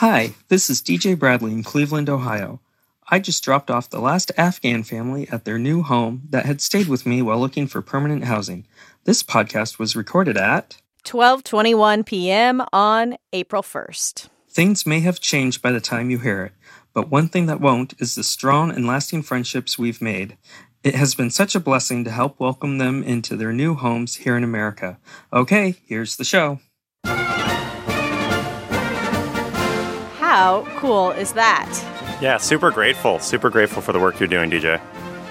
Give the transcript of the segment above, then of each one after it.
Hi, this is DJ Bradley in Cleveland, Ohio. I just dropped off the last Afghan family at their new home that had stayed with me while looking for permanent housing. This podcast was recorded at 12:21 p.m. on April 1st. Things may have changed by the time you hear it, but one thing that won't is the strong and lasting friendships we've made. It has been such a blessing to help welcome them into their new homes here in America. Okay, here's the show. How cool is that? Yeah, super grateful. Super grateful for the work you're doing, DJ.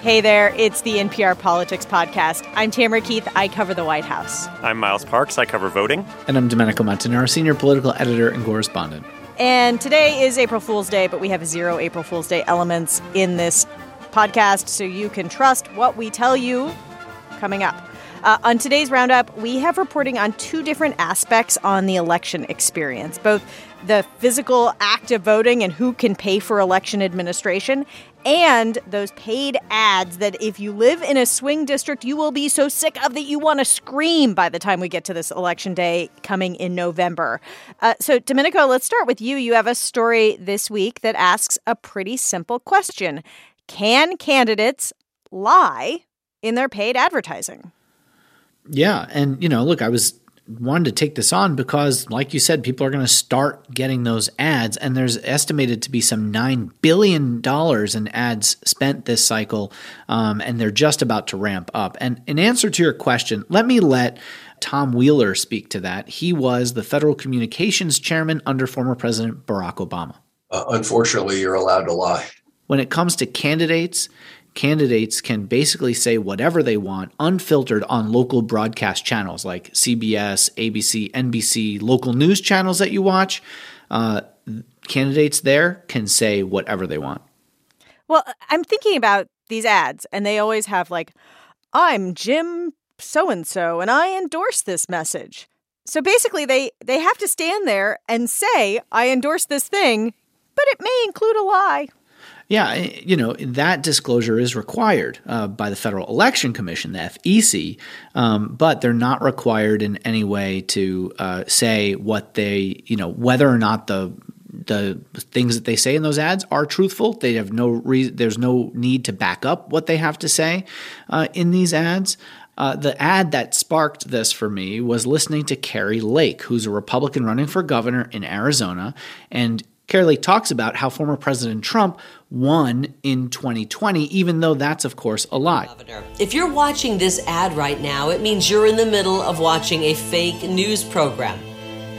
Hey there, it's the NPR Politics Podcast. I'm Tamara Keith. I cover the White House. I'm Miles Parks. I cover voting. And I'm Domenico Montanaro, senior political editor and correspondent. And today is April Fool's Day, but we have zero April Fool's Day elements in this podcast, so you can trust what we tell you coming up. Uh, on today's roundup, we have reporting on two different aspects on the election experience both the physical act of voting and who can pay for election administration, and those paid ads that if you live in a swing district, you will be so sick of that you want to scream by the time we get to this election day coming in November. Uh, so, Domenico, let's start with you. You have a story this week that asks a pretty simple question Can candidates lie in their paid advertising? Yeah. And, you know, look, I was wanted to take this on because, like you said, people are going to start getting those ads, and there's estimated to be some $9 billion in ads spent this cycle, um, and they're just about to ramp up. And in answer to your question, let me let Tom Wheeler speak to that. He was the Federal Communications Chairman under former President Barack Obama. Uh, unfortunately, you're allowed to lie. When it comes to candidates, candidates can basically say whatever they want unfiltered on local broadcast channels like CBS, ABC, NBC, local news channels that you watch. Uh, candidates there can say whatever they want. Well, I'm thinking about these ads, and they always have like, I'm Jim so and so, and I endorse this message. So basically, they, they have to stand there and say, I endorse this thing, but it may include a lie. Yeah, you know, that disclosure is required uh, by the Federal Election Commission, the FEC, um, but they're not required in any way to uh, say what they, you know, whether or not the the things that they say in those ads are truthful. They have no reason. There's no need to back up what they have to say uh, in these ads. Uh, the ad that sparked this for me was listening to Kari Lake, who's a Republican running for governor in Arizona, and Lake talks about how former President Trump won in 2020, even though that's, of course, a lie. If you're watching this ad right now, it means you're in the middle of watching a fake news program.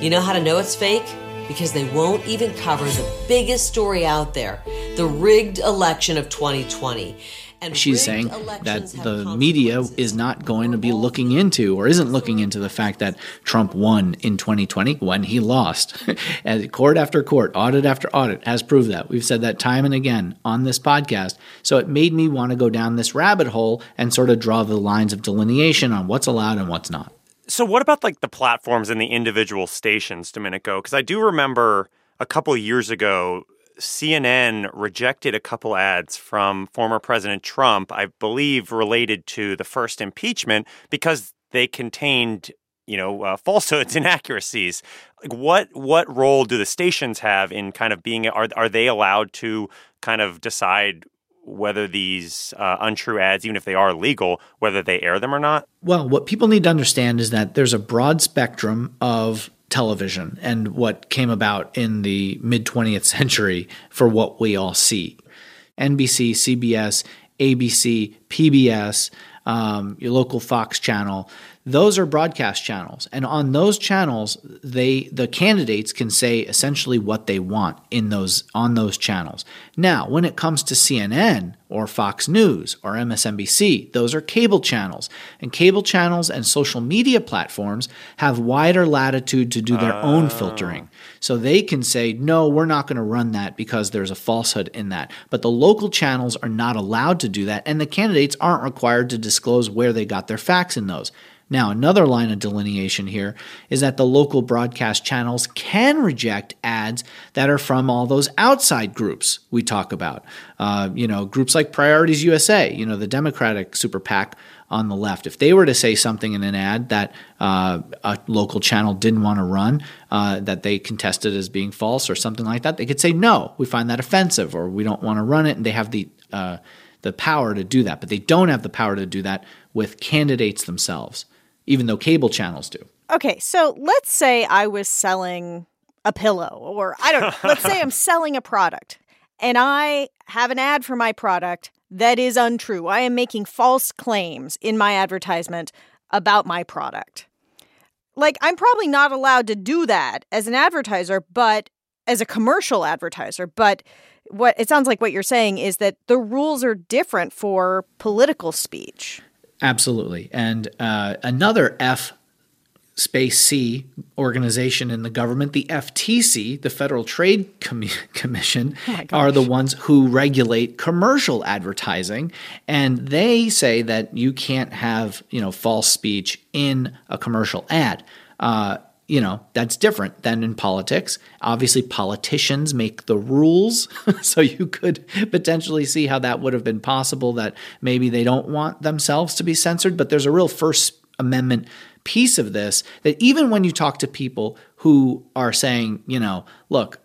You know how to know it's fake? Because they won't even cover the biggest story out there the rigged election of 2020. And she's saying that the media is not going to be looking into or isn't looking into the fact that Trump won in 2020 when he lost. and court after court, audit after audit has proved that. We've said that time and again on this podcast. So it made me want to go down this rabbit hole and sort of draw the lines of delineation on what's allowed and what's not. So what about like the platforms and the individual stations, Domenico? Because I do remember a couple years ago CNN rejected a couple ads from former President Trump, I believe related to the first impeachment, because they contained you know uh, falsehoods inaccuracies. Like what what role do the stations have in kind of being are are they allowed to kind of decide whether these uh, untrue ads even if they are legal whether they air them or not? Well what people need to understand is that there's a broad spectrum of television and what came about in the mid 20th century for what we all see. NBC, CBS, ABC, PBS, um, your local Fox channel, those are broadcast channels. And on those channels they the candidates can say essentially what they want in those on those channels. Now when it comes to cnn or fox news or msnbc those are cable channels. And cable channels and social media platforms have wider latitude to do their uh. own filtering. So they can say no we're not going to run that because there's a falsehood in that. But the local channels are not allowed to do that and the candidates aren't required to disclose where they got their facts in those Now, another line of delineation here is that the local broadcast channels can reject ads that are from all those outside groups we talk about. Uh, you know, groups like Priorities USA, you know, the Democratic super PAC on the left. If they were to say something in an ad that uh, a local channel didn't want to run, uh, that they contested as being false or something like that, they could say, no, we find that offensive or we don't want to run it. And they have the uh, the power to do that, but they don't have the power to do that with candidates themselves even though cable channels do. Okay, so let's say I was selling a pillow, or I don't know, let's say I'm selling a product and I have an ad for my product that is untrue. I am making false claims in my advertisement about my product. Like, I'm probably not allowed to do that as an advertiser, but as a commercial advertiser. But what it sounds like what you're saying is that the rules are different for political speech. Absolutely. And uh, another F space C organization in the government, the FTC, the Federal Trade Com- Commission, oh are the ones who regulate commercial advertising, and they say that you can't have you know false speech in a commercial ad. Uh, you know, that's different than in politics. Obviously, politicians make the rules. so you could potentially see how that would have been possible that maybe they don't want themselves to be censored. But there's a real First Amendment piece of this that even when you talk to people who are saying, you know, look,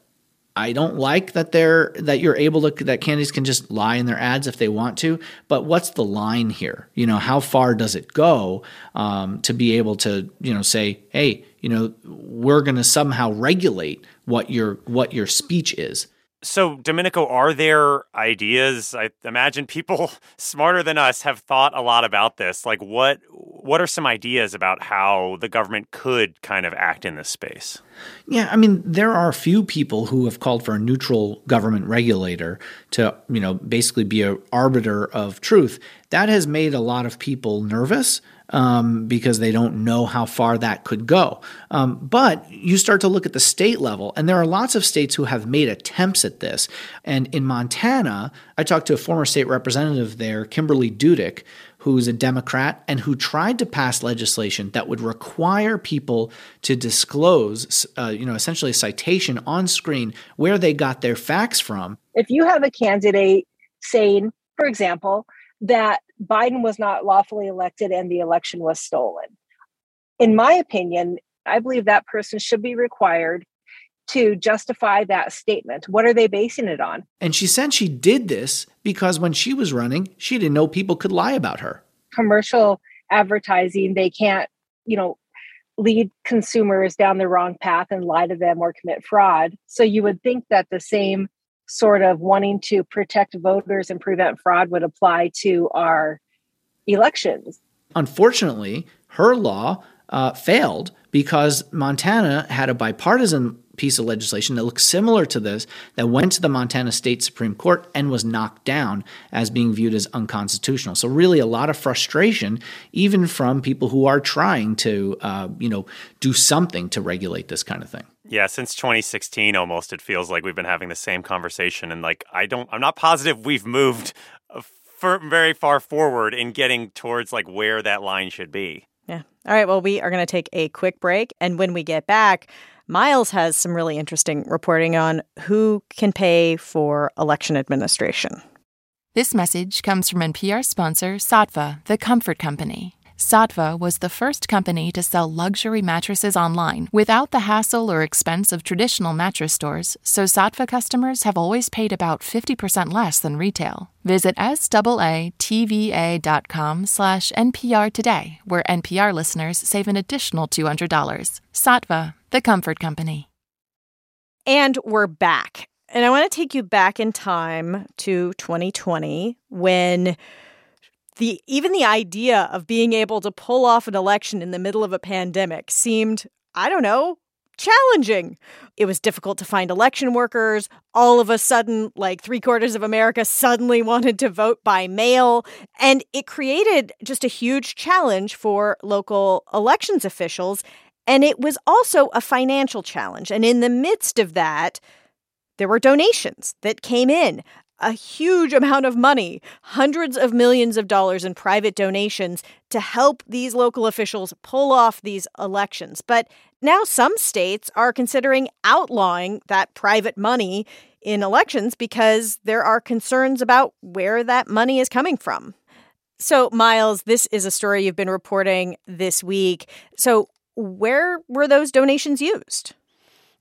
I don't like that they're that you're able to that candidates can just lie in their ads if they want to. But what's the line here? You know, how far does it go um, to be able to you know say, hey, you know, we're going to somehow regulate what your what your speech is. So, Domenico, are there ideas? I imagine people smarter than us have thought a lot about this. Like, what what are some ideas about how the government could kind of act in this space? Yeah, I mean, there are few people who have called for a neutral government regulator to, you know, basically be a arbiter of truth. That has made a lot of people nervous um, because they don't know how far that could go. Um, but you start to look at the state level, and there are lots of states who have made attempts at this. And in Montana, I talked to a former state representative there, Kimberly Dudik, who's a Democrat and who tried to pass legislation that would require people to disclose, uh, you know, essentially a citation on screen where they got their facts from. If you have a candidate saying, for example, that Biden was not lawfully elected and the election was stolen. In my opinion, I believe that person should be required to justify that statement. What are they basing it on? And she said she did this because when she was running, she didn't know people could lie about her. Commercial advertising, they can't, you know, lead consumers down the wrong path and lie to them or commit fraud. So you would think that the same sort of wanting to protect voters and prevent fraud would apply to our elections. Unfortunately, her law uh, failed because Montana had a bipartisan piece of legislation that looks similar to this that went to the Montana State Supreme Court and was knocked down as being viewed as unconstitutional. So really, a lot of frustration, even from people who are trying to, uh, you know, do something to regulate this kind of thing. Yeah, since 2016 almost it feels like we've been having the same conversation and like I don't I'm not positive we've moved uh, for very far forward in getting towards like where that line should be. Yeah. All right, well we are going to take a quick break and when we get back Miles has some really interesting reporting on who can pay for election administration. This message comes from NPR sponsor Saatva, the comfort company. Saatva was the first company to sell luxury mattresses online without the hassle or expense of traditional mattress stores, so Saatva customers have always paid about 50% less than retail. Visit SAATVA.com slash NPR today, where NPR listeners save an additional $200. Saatva, the comfort company. And we're back. And I want to take you back in time to 2020 when the even the idea of being able to pull off an election in the middle of a pandemic seemed, I don't know, challenging. It was difficult to find election workers. All of a sudden, like three quarters of America suddenly wanted to vote by mail. And it created just a huge challenge for local elections officials. And it was also a financial challenge. And in the midst of that, there were donations that came in a huge amount of money, hundreds of millions of dollars in private donations to help these local officials pull off these elections. But now some states are considering outlawing that private money in elections because there are concerns about where that money is coming from. So, Miles, this is a story you've been reporting this week. So, where were those donations used?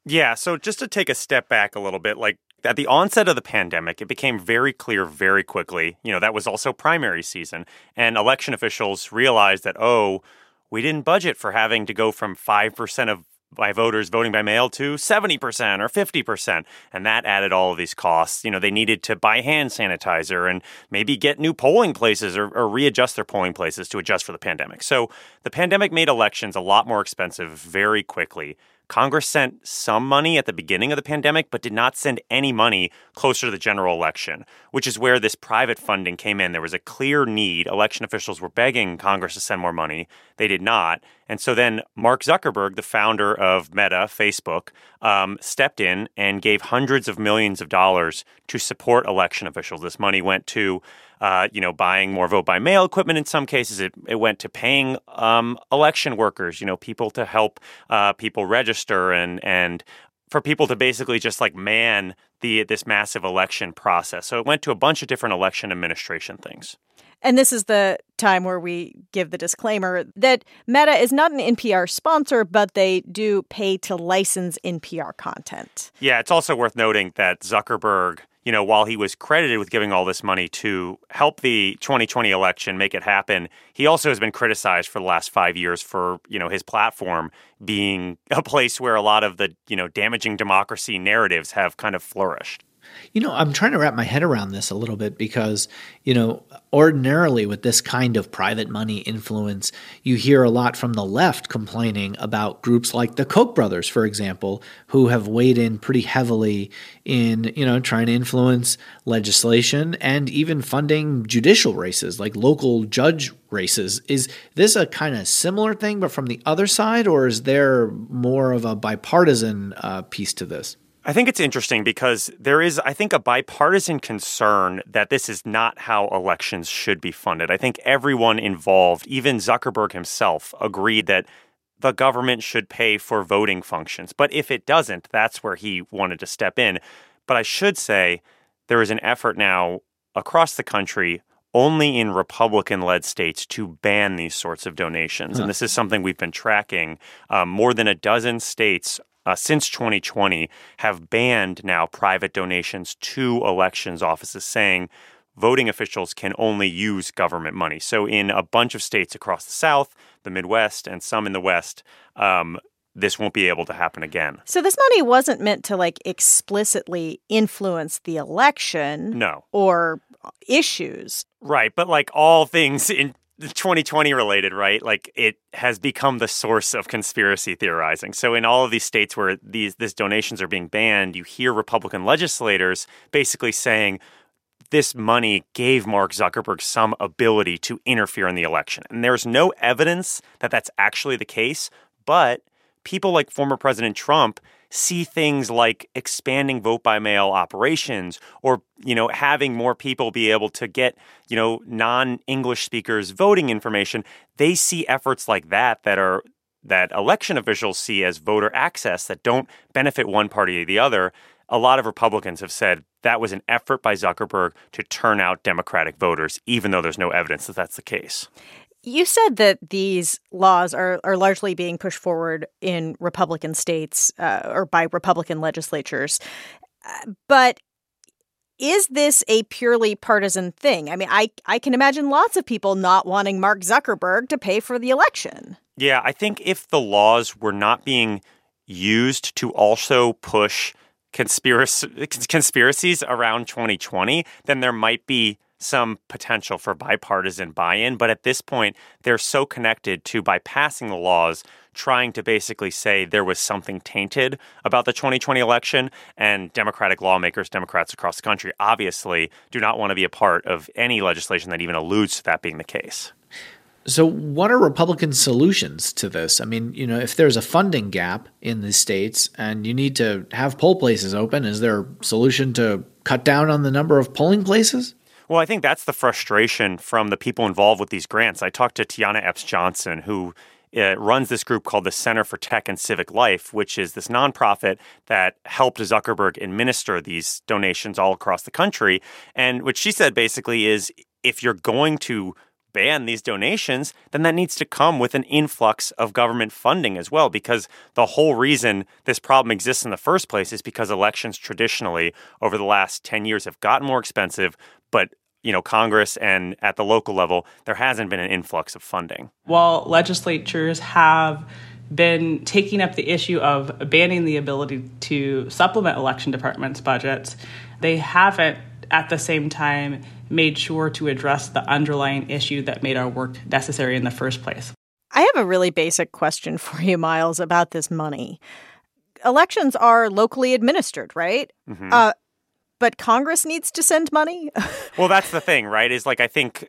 Yeah, so just to take a step back a little bit, like at the onset of the pandemic, it became very clear very quickly. You know, that was also primary season, and election officials realized that, oh, we didn't budget for having to go from 5% of by voters voting by mail to 70% or 50%. And that added all of these costs. You know, they needed to buy hand sanitizer and maybe get new polling places or, or, readjust their polling places to adjust for the pandemic. So the pandemic made elections a lot more expensive very quickly. Congress sent some money at the beginning of the pandemic, but did not send any money closer to the general election, which is where this private funding came in. There was a clear need. Election officials were begging Congress to send more money. They did not. And so then Mark Zuckerberg, the founder of Meta, Facebook, um, stepped in and gave hundreds of millions of dollars to support election officials. This money went to uh, you know, buying more vote by mail equipment in some cases. It, it went to paying um, election workers, you know, people to help uh, people register and and for people to basically just like man the this massive election process. So it went to a bunch of different election administration things. And this is the time where we give the disclaimer that Meta is not an NPR sponsor, but they do pay to license NPR content. Yeah, it's also worth noting that Zuckerberg you know, while he was credited with giving all this money to help the 2020 election make it happen, he also has been criticized for the last five years for, you know, his platform being a place where a lot of the, you know, damaging democracy narratives have kind of flourished. You know, I'm trying to wrap my head around this a little bit because, you know, ordinarily with this kind of private money influence, you hear a lot from the left complaining about groups like the Koch brothers, for example, who have weighed in pretty heavily in, you know, trying to influence legislation and even funding judicial races like local judge races. Is this a kind of similar thing, but from the other side, or is there more of a bipartisan uh, piece to this? I think it's interesting because there is, I think, a bipartisan concern that this is not how elections should be funded. I think everyone involved, even Zuckerberg himself, agreed that the government should pay for voting functions. But if it doesn't, that's where he wanted to step in. But I should say there is an effort now across the country only in Republican led states to ban these sorts of donations. Huh. And this is something we've been tracking. Um, more than a dozen states uh, since 2020 have banned now private donations to elections offices, saying voting officials can only use government money. So, in a bunch of states across the South, the Midwest, and some in the West, um, this won't be able to happen again. So, this money wasn't meant to like explicitly influence the election. No. Or issues. Right. But like all things in 2020 related, right? Like it has become the source of conspiracy theorizing. So in all of these states where these these donations are being banned, you hear Republican legislators basically saying this money gave Mark Zuckerberg some ability to interfere in the election. And there's no evidence that that's actually the case, but people like former President Trump see things like expanding vote by mail operations or you know having more people be able to get you know non-english speakers voting information. They see efforts like that that are that election officials see as voter access that don't benefit one party or the other. A lot of republicans have said that was an effort by zuckerberg to turn out democratic voters even though there's no evidence that that's the case you said that these laws are, are largely being pushed forward in Republican states uh, or by Republican legislatures. Uh, but is this a purely partisan thing? I mean, I, I can imagine lots of people not wanting Mark Zuckerberg to pay for the election. Yeah, I think if the laws were not being used to also push conspiracy, conspiracies around 2020, then there might be some potential for bipartisan buy in. But at this point, they're so connected to by passing the laws, trying to basically say there was something tainted about the 2020 election. And Democratic lawmakers, Democrats across the country, obviously do not want to be a part of any legislation that even alludes to that being the case. So, what are Republican solutions to this? I mean, you know, if there's a funding gap in the states and you need to have poll places open, is there a solution to cut down on the number of polling places? Well, I think that's the frustration from the people involved with these grants. I talked to Tiana Epps Johnson, who uh, runs this group called the Center for Tech and Civic Life, which is this nonprofit that helped Zuckerberg administer these donations all across the country. And what she said basically is if you're going to ban these donations, then that needs to come with an influx of government funding as well. Because the whole reason this problem exists in the first place is because elections traditionally over the last 10 years have gotten more expensive, but you know, Congress and at the local level, there hasn't been an influx of funding. While legislatures have been taking up the issue of banning the ability to supplement election departments' budgets, they haven't at the same time made sure to address the underlying issue that made our work necessary in the first place. I have a really basic question for you, Miles, about this money. Elections are locally administered, right? Mm-hmm. Uh, but Congress needs to send money? well, that's the thing, right? Is like, I think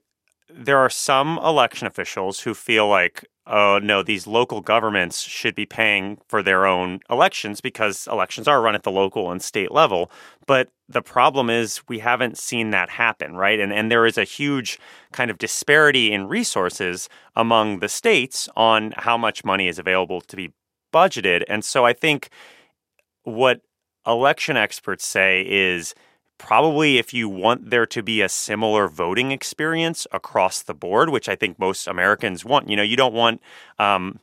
there are some election officials who feel like, oh, no, these local governments should be paying for their own elections because elections are run at the local and state level. But the problem is we haven't seen that happen, right? And, and there is a huge kind of disparity in resources among the states on how much money is available to be budgeted. And so I think what election experts say is probably if you want there to be a similar voting experience across the board, which I think most Americans want. You know, you don't want um,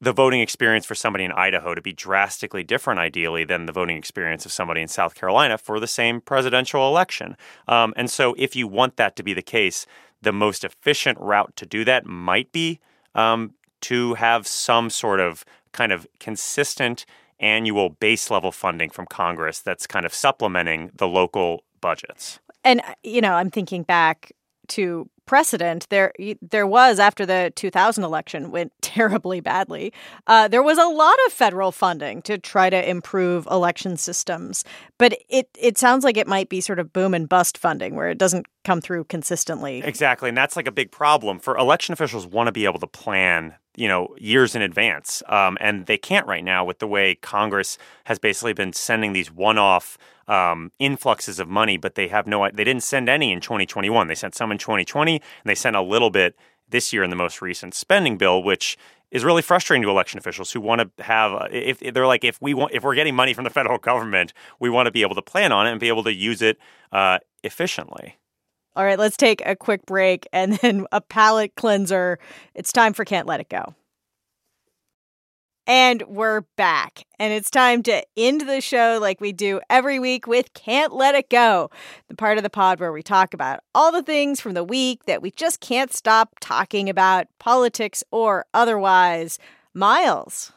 the voting experience for somebody in Idaho to be drastically different, ideally, than the voting experience of somebody in South Carolina for the same presidential election. Um, and so, if you want that to be the case, the most efficient route to do that might be um, to have some sort of kind of consistent annual base level funding from Congress that's kind of supplementing the local budgets. And you know, I'm thinking back to precedent. There, there was after the 2000 election went terribly badly. Uh, there was a lot of federal funding to try to improve election systems, but it it sounds like it might be sort of boom and bust funding where it doesn't come through consistently. Exactly, and that's like a big problem for election officials. Want to be able to plan you know years in advance. Um, and they can't right now with the way congress has basically been sending these one-off um, influxes of money but they have no they didn't send any in 2021 they sent some in 2020 and they sent a little bit this year in the most recent spending bill which is really frustrating to election officials who want to have uh, if, they're like if we want if we're getting money from the federal government we want to be able to plan on it and be able to use it uh, efficiently all right, let's take a quick break and then a palate cleanser. It's time for Can't Let It Go. And we're back. And it's time to end the show like we do every week with Can't Let It Go, the part of the pod where we talk about all the things from the week that we just can't stop talking about, politics or otherwise. Miles.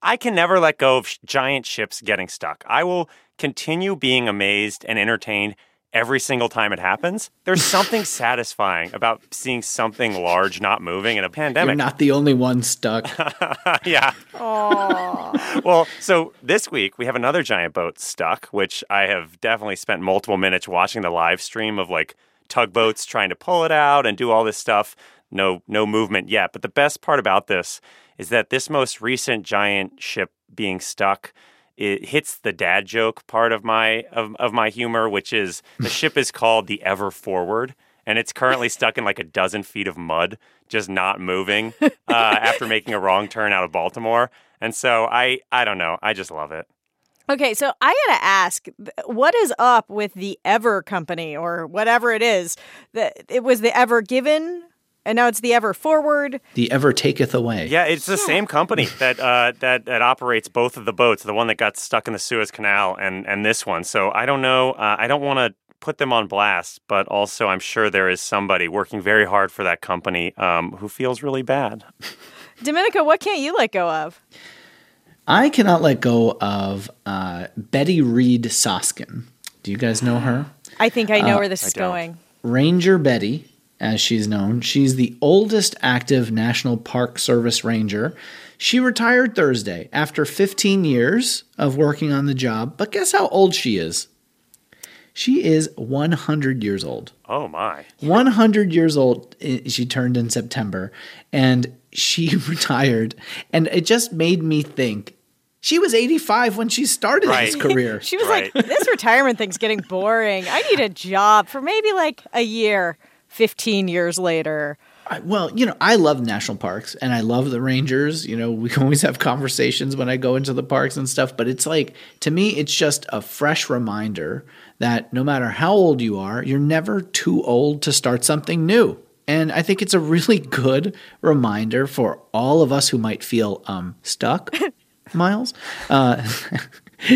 I can never let go of giant ships getting stuck. I will continue being amazed and entertained every single time it happens. There's something satisfying about seeing something large not moving in a pandemic. You're not the only one stuck. yeah. well, so this week we have another giant boat stuck, which I have definitely spent multiple minutes watching the live stream of like tugboats trying to pull it out and do all this stuff. No no movement yet. But the best part about this is that this most recent giant ship being stuck it hits the dad joke part of my of, of my humor, which is the ship is called the Ever Forward, and it's currently stuck in like a dozen feet of mud, just not moving uh, after making a wrong turn out of Baltimore. And so I I don't know, I just love it. Okay, so I gotta ask, what is up with the Ever Company or whatever it is? That it was the Ever Given and now it's the Ever Forward. The Ever Taketh Away. Yeah, it's the yeah. same company that uh, that that operates both of the boats, the one that got stuck in the Suez Canal and and this one. So I don't know. Uh, I don't want to put them on blast, but also I'm sure there is somebody working very hard for that company um, who feels really bad. Domenico, what can't you let go of? I cannot let go of uh, Betty Reid Soskin. Do you guys know her? I think I know uh, where this is going. Ranger Betty as she's known. She's the oldest active National Park Service ranger. She retired Thursday after 15 years of working on the job, but guess how old she is? She is 100 years old. Oh my. 100 years old eh, she turned in September and she retired and it just made me think She was 85 when she started Right. this career. She was Right. like, this retirement thing's getting boring. I need a job for maybe like a year, 15 years later. I- well, you know, I love national parks and I love the rangers. You know, we always have conversations when I go into the parks and stuff, but it's like, to me, it's just a fresh reminder that no matter how old you are, you're never too old to start something new. And I think it's a really good reminder for all of us who might feel um, stuck, Miles, uh,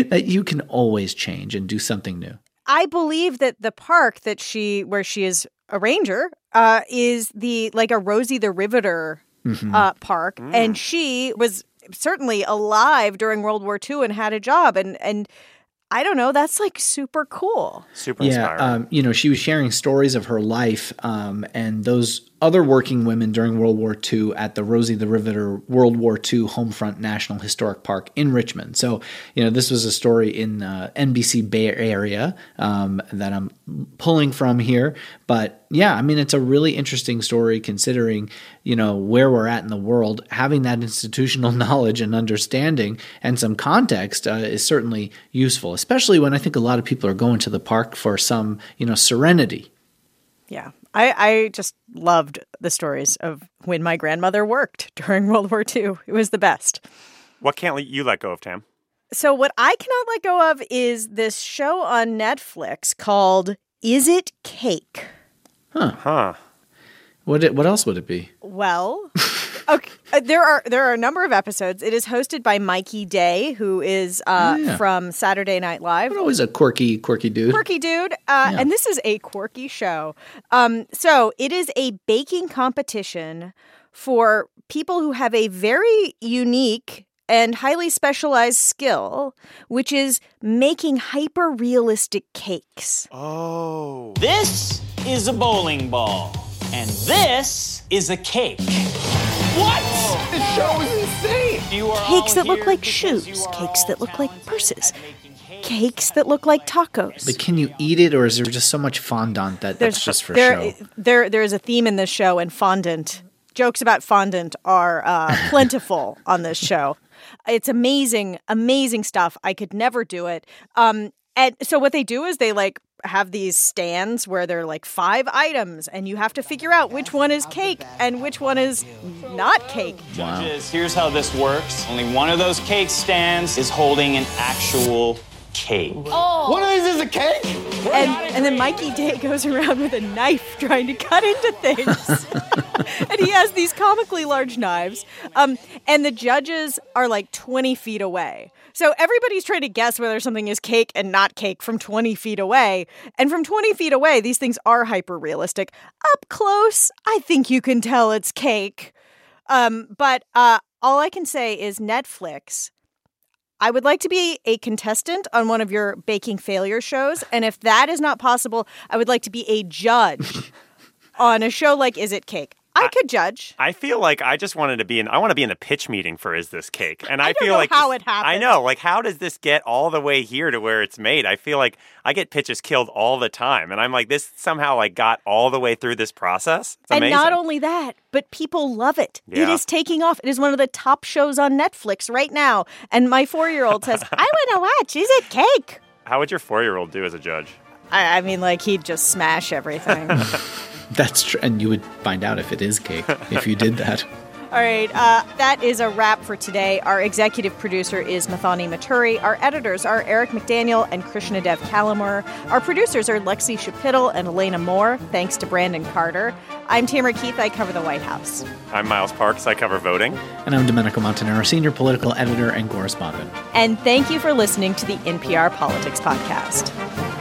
that you can always change and do something new. I believe that the park that she, where she is a ranger, uh, is the like a Rosie the Riveter Mm-hmm. uh, park, and she was certainly alive during World War II and had a job, and and I don't know, that's like super cool. Super Yeah, inspiring. um, you know, she was sharing stories of her life um, and those other working women during World War II at the Rosie the Riveter World War II Homefront National Historic Park in Richmond. So, you know, this was a story in uh, NBC Bay Area um, that I'm pulling from here. But yeah, I mean, it's a really interesting story considering, you know, where we're at in the world. Having that institutional knowledge and understanding and some context uh, is certainly useful, especially when I think a lot of people are going to the park for some, you know, serenity. Yeah. I, I just loved the stories of when my grandmother worked during World War II. It was the best. what can't you let go of, Tam? So, what I cannot let go of is this show on Netflix called Is It Cake? Huh. What it, what else would it be? Well, okay, uh, there are there are a number of episodes. It is hosted by Mikey Day, who is uh, Yeah. from Saturday Night Live. But always a quirky, quirky dude. quirky dude. Uh, And this is a quirky show. Um, so it is a baking competition for people who have a very unique and highly specialized skill, which is making hyper realistic cakes. Oh. This is a bowling ball, and this is a cake. What? This show is insane. You are Cakes that look like shoes, cakes that look like purses, cakes. Cakes that look like tacos. But can you eat it, or is there just so much fondant that that's just for there, show? There, there is a theme in this show, and fondant jokes about fondant are uh, plentiful on this show. It's amazing, amazing stuff. I could never do it. Um, and so what they do is they like have these stands where they're like five items, and you have to figure out which one is cake and which one is not cake. Judges, here's how this works. Only one of those cake stands is holding an actual cake. One of these is a cake? and and then Mikey Day goes around with a knife trying to cut into things, and he has these comically large knives. Um, and the judges are like twenty feet away, so everybody's trying to guess whether something is cake and not cake from twenty feet away. And from twenty feet away, these things are hyper realistic. Up close, I think you can tell it's cake. Um, but uh, all I can say is Netflix. I would like to be a contestant on one of your baking failure shows. And if that is not possible, I would like to be a judge on a show like Is It Cake? I could judge. I feel like I just wanted to be in. I want to be in the pitch meeting for Is This Cake, and I, I feel like how it happened. I know, like, how does this get all the way here to where it's made? I feel like I get pitches killed all the time, and I'm like, this somehow like got all the way through this process. It's And amazing. not only that, but people love it. It Yeah. is taking off. It is one of the top shows on Netflix right now. And my four year old says, I want to watch Is It Cake? how would your four year old do as a judge? I, I mean, like, he'd just smash everything. That's true, and you would find out if it is cake if you did that. All right, uh, that is a wrap for today. Our executive producer is Muthoni Muturi. Our editors are Eric McDaniel and Krishnadev Kalamur. Our producers are Lexie Schapitl and Elena Moore. Thanks to Brandon Carter. I'm Tamara Keith. I cover the White House. I'm Miles Parks. I cover voting. And I'm Domenico Montanaro, senior political editor and correspondent. And thank you for listening to the NPR Politics Podcast.